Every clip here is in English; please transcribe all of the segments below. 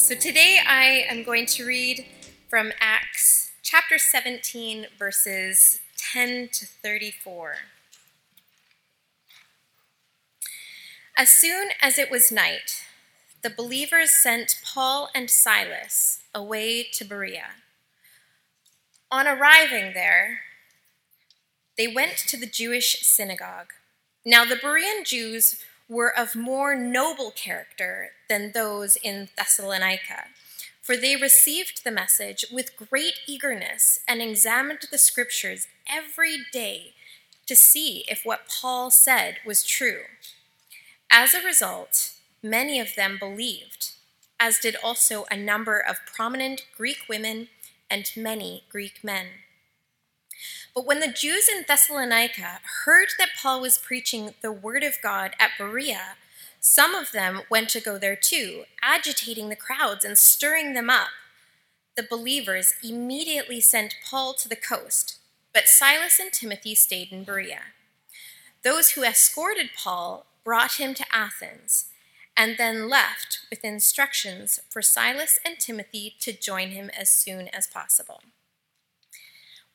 So today I am going to read from Acts chapter 17, verses 10 to 34. As soon as it was night, the believers sent Paul and Silas away to Berea. On arriving there, they went to the Jewish synagogue. Now, the Berean Jews were of more noble character than those in Thessalonica, for they received the message with great eagerness and examined the scriptures every day to see if what Paul said was true. As a result, many of them believed, as did also a number of prominent Greek women and many Greek men. But when the Jews in Thessalonica heard that Paul was preaching the word of God at Berea, some of them went to go there too, agitating the crowds and stirring them up. The believers immediately sent Paul to the coast, but Silas and Timothy stayed in Berea. Those who escorted Paul brought him to Athens and then left with instructions for Silas and Timothy to join him as soon as possible.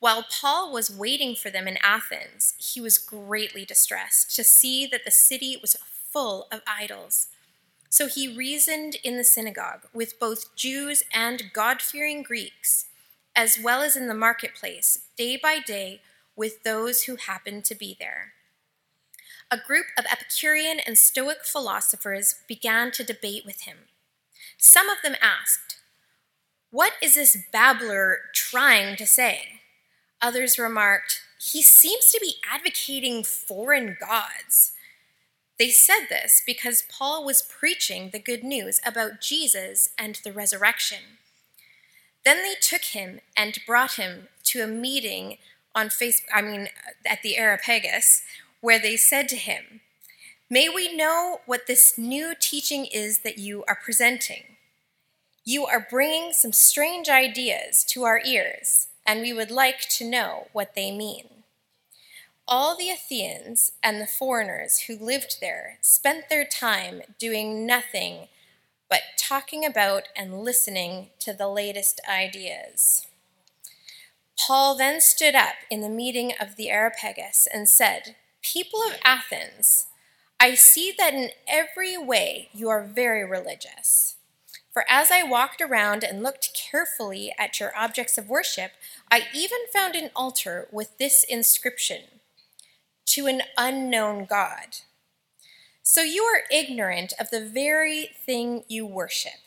While Paul was waiting for them in Athens, he was greatly distressed to see that the city was full of idols. So he reasoned in the synagogue with both Jews and God fearing Greeks, as well as in the marketplace, day by day, with those who happened to be there. A group of Epicurean and Stoic philosophers began to debate with him. Some of them asked, What is this babbler trying to say? Others remarked, he seems to be advocating foreign gods. They said this because Paul was preaching the good news about Jesus and the resurrection. Then they took him and brought him to a meeting on Facebook, I mean, at the Areopagus, where they said to him, May we know what this new teaching is that you are presenting. You are bringing some strange ideas to our ears and we would like to know what they mean. All the Athenians and the foreigners who lived there spent their time doing nothing but talking about and listening to the latest ideas. Paul then stood up in the meeting of the Areopagus and said, People of Athens, I see that in every way you are very religious. For as I walked around and looked carefully at your objects of worship, I even found an altar with this inscription To an unknown God. So you are ignorant of the very thing you worship.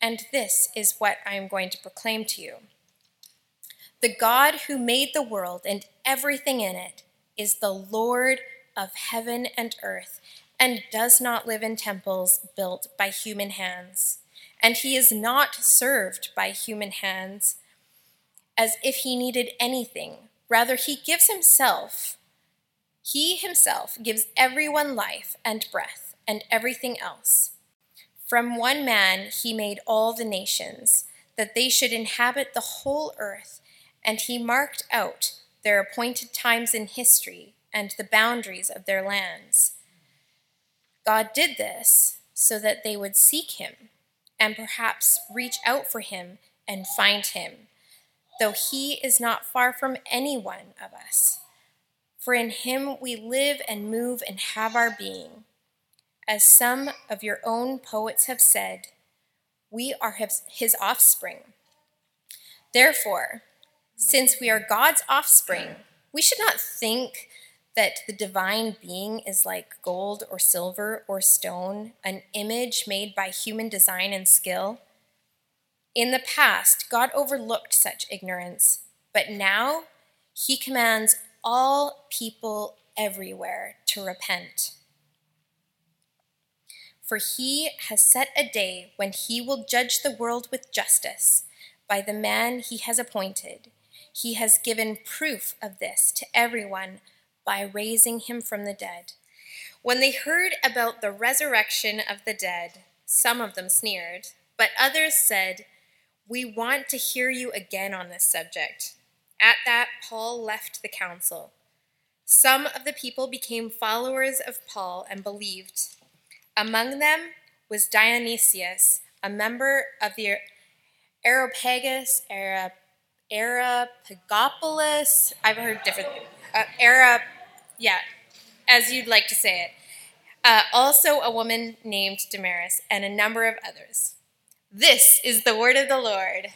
And this is what I am going to proclaim to you The God who made the world and everything in it is the Lord of heaven and earth and does not live in temples built by human hands. And he is not served by human hands as if he needed anything. Rather, he gives himself. He himself gives everyone life and breath and everything else. From one man he made all the nations, that they should inhabit the whole earth, and he marked out their appointed times in history and the boundaries of their lands. God did this so that they would seek him and perhaps reach out for him and find him, though he is not far from any one of us. For in him we live and move and have our being. As some of your own poets have said, we are his offspring. Therefore, since we are God's offspring, we should not think that the divine being is like gold or silver or stone, an image made by human design and skill. In the past, God overlooked such ignorance, but now he commands all people everywhere to repent. For he has set a day when he will judge the world with justice by the man he has appointed. He has given proof of this to everyone by raising him from the dead. When they heard about the resurrection of the dead, some of them sneered, but others said, We want to hear you again on this subject. At that, Paul left the council. Some of the people became followers of Paul and believed. Among them was Dionysius, a member of the Areopagus, Ara, Areopagopolis. I've heard different uh, yeah, as you'd like to say it. Uh, also, a woman named Damaris, and a number of others. This is the word of the Lord.